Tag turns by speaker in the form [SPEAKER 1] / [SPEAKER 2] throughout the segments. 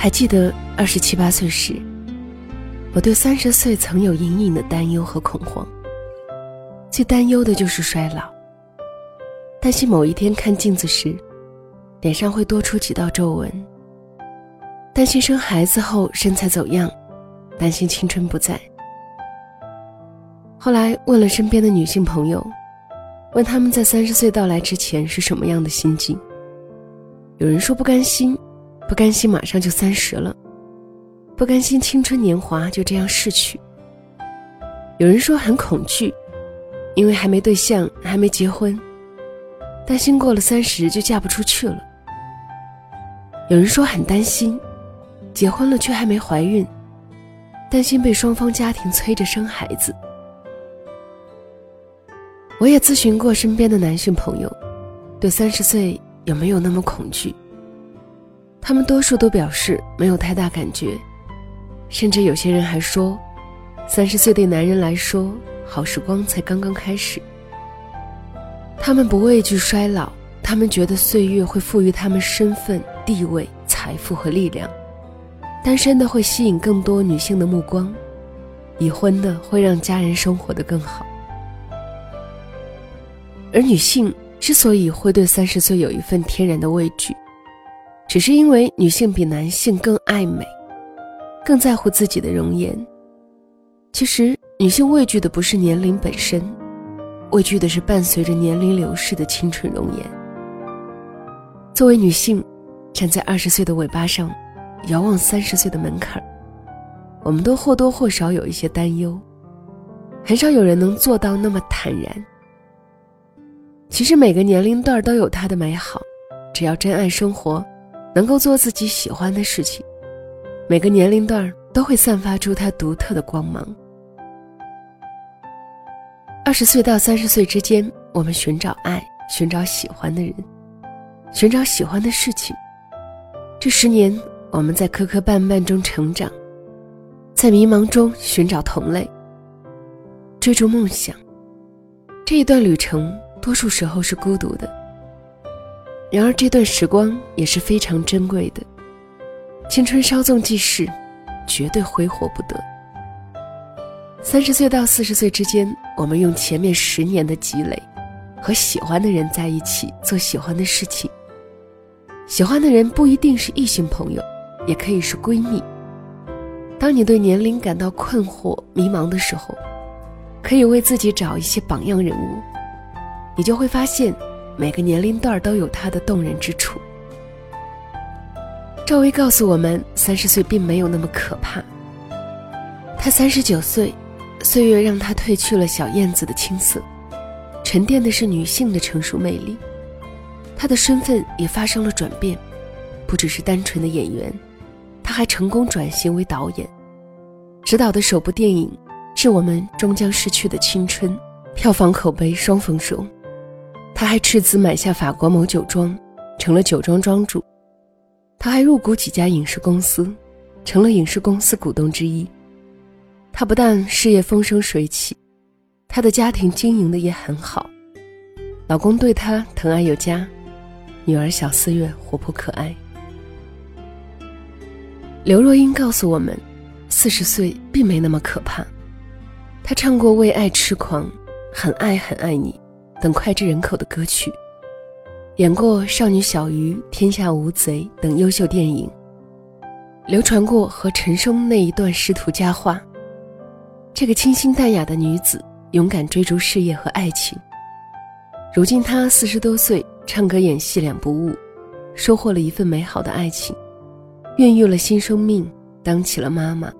[SPEAKER 1] 还记得二十七八岁时，我对三十岁曾有隐隐的担忧和恐慌。最担忧的就是衰老，担心某一天看镜子时，脸上会多出几道皱纹；担心生孩子后身材走样，担心青春不在。后来问了身边的女性朋友，问他们在三十岁到来之前是什么样的心境。有人说不甘心，不甘心马上就三十了，不甘心青春年华就这样逝去。有人说很恐惧，因为还没对象，还没结婚，担心过了三十就嫁不出去了。有人说很担心，结婚了却还没怀孕，担心被双方家庭催着生孩子。我也咨询过身边的男性朋友，对三十岁有没有那么恐惧？他们多数都表示没有太大感觉，甚至有些人还说，三十岁对男人来说，好时光才刚刚开始。他们不畏惧衰老，他们觉得岁月会赋予他们身份、地位、财富和力量。单身的会吸引更多女性的目光，已婚的会让家人生活的更好。而女性之所以会对三十岁有一份天然的畏惧，只是因为女性比男性更爱美，更在乎自己的容颜。其实，女性畏惧的不是年龄本身，畏惧的是伴随着年龄流逝的青春容颜。作为女性，站在二十岁的尾巴上，遥望三十岁的门槛我们都或多或少有一些担忧，很少有人能做到那么坦然。其实每个年龄段都有它的美好，只要真爱生活，能够做自己喜欢的事情，每个年龄段都会散发出它独特的光芒。二十岁到三十岁之间，我们寻找爱，寻找喜欢的人，寻找喜欢的事情。这十年，我们在磕磕绊绊中成长，在迷茫中寻找同类，追逐梦想。这一段旅程。多数时候是孤独的，然而这段时光也是非常珍贵的。青春稍纵即逝，绝对挥霍不得。三十岁到四十岁之间，我们用前面十年的积累，和喜欢的人在一起做喜欢的事情。喜欢的人不一定是异性朋友，也可以是闺蜜。当你对年龄感到困惑、迷茫的时候，可以为自己找一些榜样人物。你就会发现，每个年龄段都有它的动人之处。赵薇告诉我们，三十岁并没有那么可怕。她三十九岁，岁月让她褪去了小燕子的青涩，沉淀的是女性的成熟魅力。她的身份也发生了转变，不只是单纯的演员，她还成功转型为导演，执导的首部电影《致我们终将逝去的青春》，票房口碑双丰收。他还斥资买下法国某酒庄，成了酒庄庄主。他还入股几家影视公司，成了影视公司股东之一。他不但事业风生水起，他的家庭经营的也很好，老公对他疼爱有加，女儿小四月活泼可爱。刘若英告诉我们，四十岁并没那么可怕。她唱过《为爱痴狂》，很爱很爱你。等脍炙人口的歌曲，演过《少女小鱼》《天下无贼》等优秀电影，流传过和陈升那一段师徒佳话。这个清新淡雅的女子，勇敢追逐事业和爱情。如今她四十多岁，唱歌演戏两不误，收获了一份美好的爱情，孕育了新生命，当起了妈妈，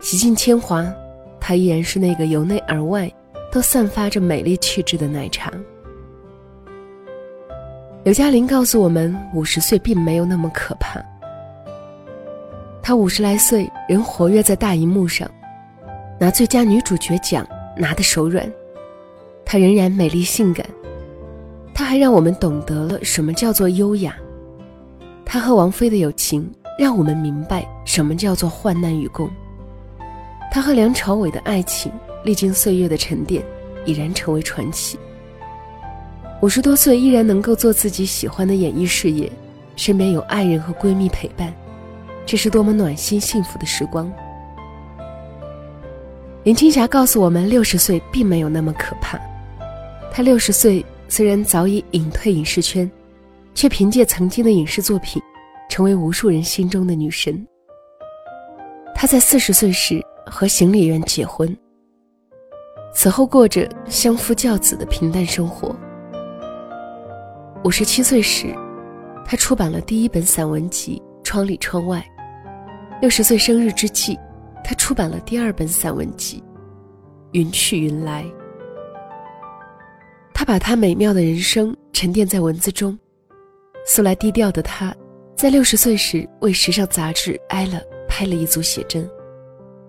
[SPEAKER 1] 洗尽铅华，她依然是那个由内而外。都散发着美丽气质的奶茶。刘嘉玲告诉我们，五十岁并没有那么可怕。她五十来岁，仍活跃在大荧幕上，拿最佳女主角奖拿得手软。她仍然美丽性感，她还让我们懂得了什么叫做优雅。她和王菲的友情，让我们明白什么叫做患难与共。她和梁朝伟的爱情。历经岁月的沉淀，已然成为传奇。五十多岁依然能够做自己喜欢的演艺事业，身边有爱人和闺蜜陪伴，这是多么暖心幸福的时光。林青霞告诉我们，六十岁并没有那么可怕。她六十岁虽然早已隐退影视圈，却凭借曾经的影视作品，成为无数人心中的女神。她在四十岁时和行李员结婚，此后过着相夫教子的平淡生活。五十七岁时，他出版了第一本散文集《窗里窗外》。六十岁生日之际，他出版了第二本散文集《云去云来》。他把他美妙的人生沉淀在文字中。素来低调的他，在六十岁时为时尚杂志《艾了》拍了一组写真，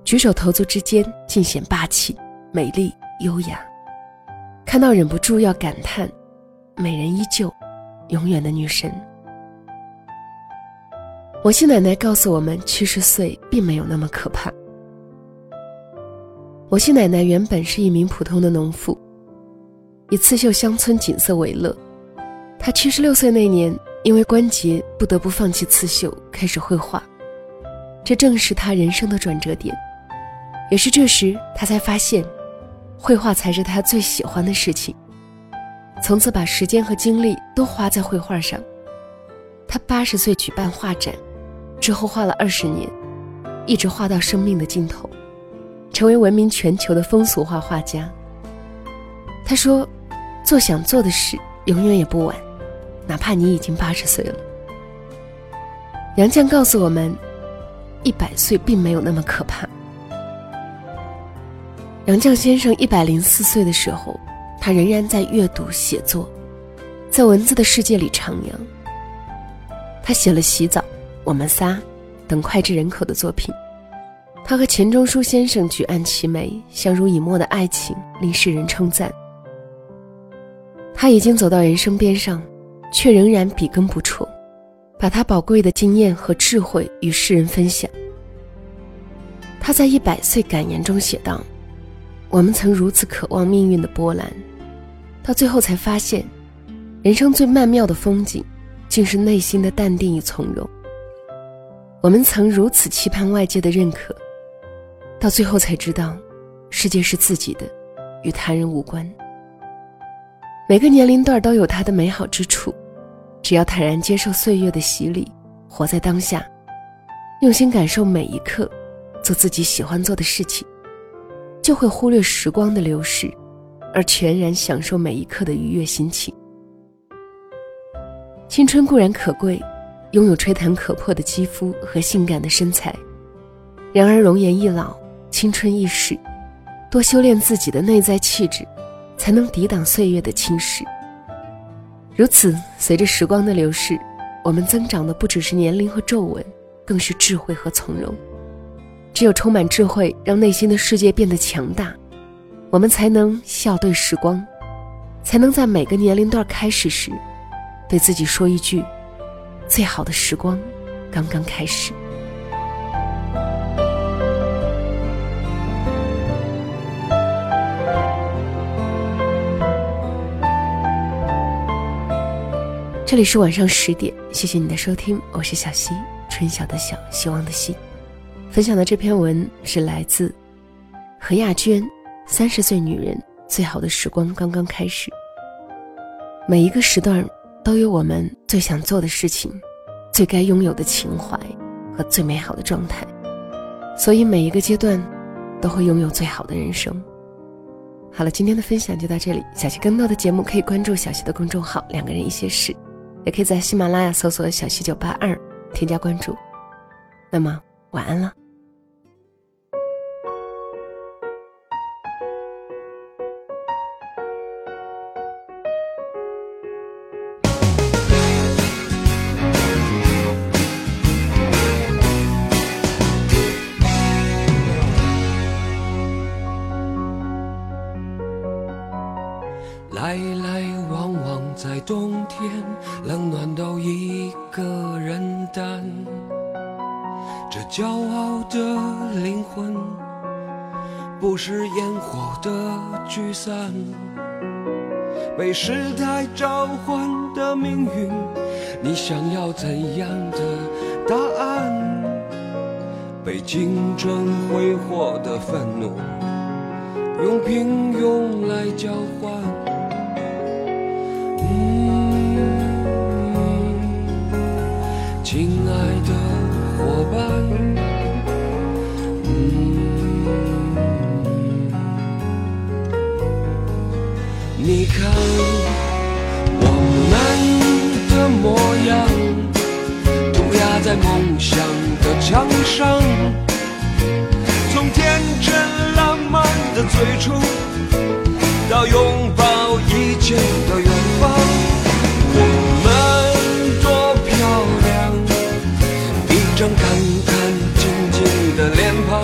[SPEAKER 1] 举手投足之间尽显霸气、美丽、优雅，看到忍不住要感叹：美人依旧。永远的女神。我西奶奶告诉我们，七十岁并没有那么可怕。我西奶奶原本是一名普通的农妇，以刺绣乡村景色为乐。她七十六岁那年，因为关节不得不放弃刺绣，开始绘画。这正是她人生的转折点，也是这时她才发现，绘画才是他最喜欢的事情。从此把时间和精力都花在绘画上。他八十岁举办画展，之后画了二十年，一直画到生命的尽头，成为闻名全球的风俗画画家。他说：“做想做的事，永远也不晚，哪怕你已经八十岁了。”杨绛告诉我们：“一百岁并没有那么可怕。”杨绛先生一百零四岁的时候。他仍然在阅读写作，在文字的世界里徜徉。他写了《洗澡》《我们仨》等脍炙人口的作品。他和钱钟书先生举案齐眉，相濡以沫的爱情令世人称赞。他已经走到人生边上，却仍然笔耕不辍，把他宝贵的经验和智慧与世人分享。他在一百岁感言中写道：“我们曾如此渴望命运的波澜。”到最后才发现，人生最曼妙的风景，竟是内心的淡定与从容。我们曾如此期盼外界的认可，到最后才知道，世界是自己的，与他人无关。每个年龄段都有它的美好之处，只要坦然接受岁月的洗礼，活在当下，用心感受每一刻，做自己喜欢做的事情，就会忽略时光的流逝。而全然享受每一刻的愉悦心情。青春固然可贵，拥有吹弹可破的肌肤和性感的身材，然而容颜易老，青春易逝，多修炼自己的内在气质，才能抵挡岁月的侵蚀。如此，随着时光的流逝，我们增长的不只是年龄和皱纹，更是智慧和从容。只有充满智慧，让内心的世界变得强大。我们才能笑对时光，才能在每个年龄段开始时，对自己说一句：“最好的时光刚刚开始。”这里是晚上十点，谢谢你的收听，我是小溪，春晓的晓，希望的希。分享的这篇文是来自何亚娟。三十岁女人最好的时光刚刚开始。每一个时段都有我们最想做的事情，最该拥有的情怀和最美好的状态，所以每一个阶段都会拥有最好的人生。好了，今天的分享就到这里。小溪更多的节目可以关注小溪的公众号“两个人一些事”，也可以在喜马拉雅搜索“小溪九八二”添加关注。那么，晚安了。
[SPEAKER 2] 冷暖都一个人担。这骄傲的灵魂，不是烟火的聚散。被时代召唤的命运，你想要怎样的答案？被青春挥霍的愤怒，用平庸来交换。梦想的墙上，从天真浪漫的最初，到拥抱一切的远方，我们多漂亮，一张干干净净的脸庞。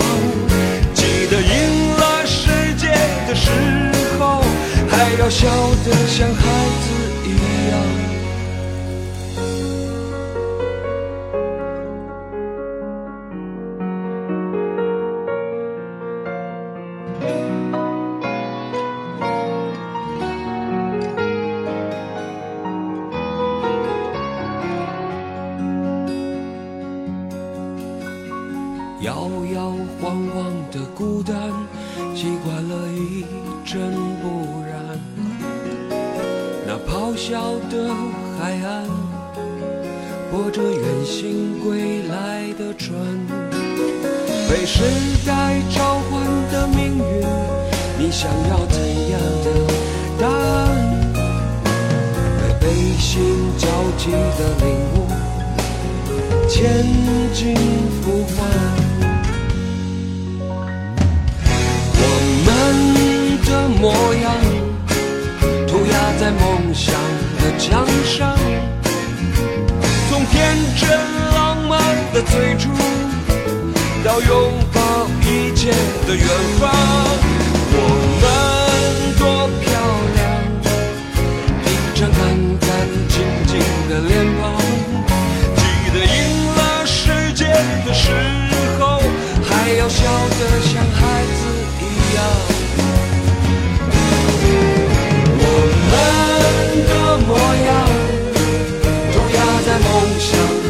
[SPEAKER 2] 记得赢了世界的时候，还要笑得像孩那咆哮的海岸，泊着远行归来的船。被时代召唤的命运，你想要怎样的答案？被背信交集的领悟，千金呼唤。我们的模样，涂鸦在梦想墙上从天真浪漫的最初到拥抱一切的远方。我们多漂亮一张干干净净的脸庞记得赢了世界的时候还要笑得像孩子一样。梦想。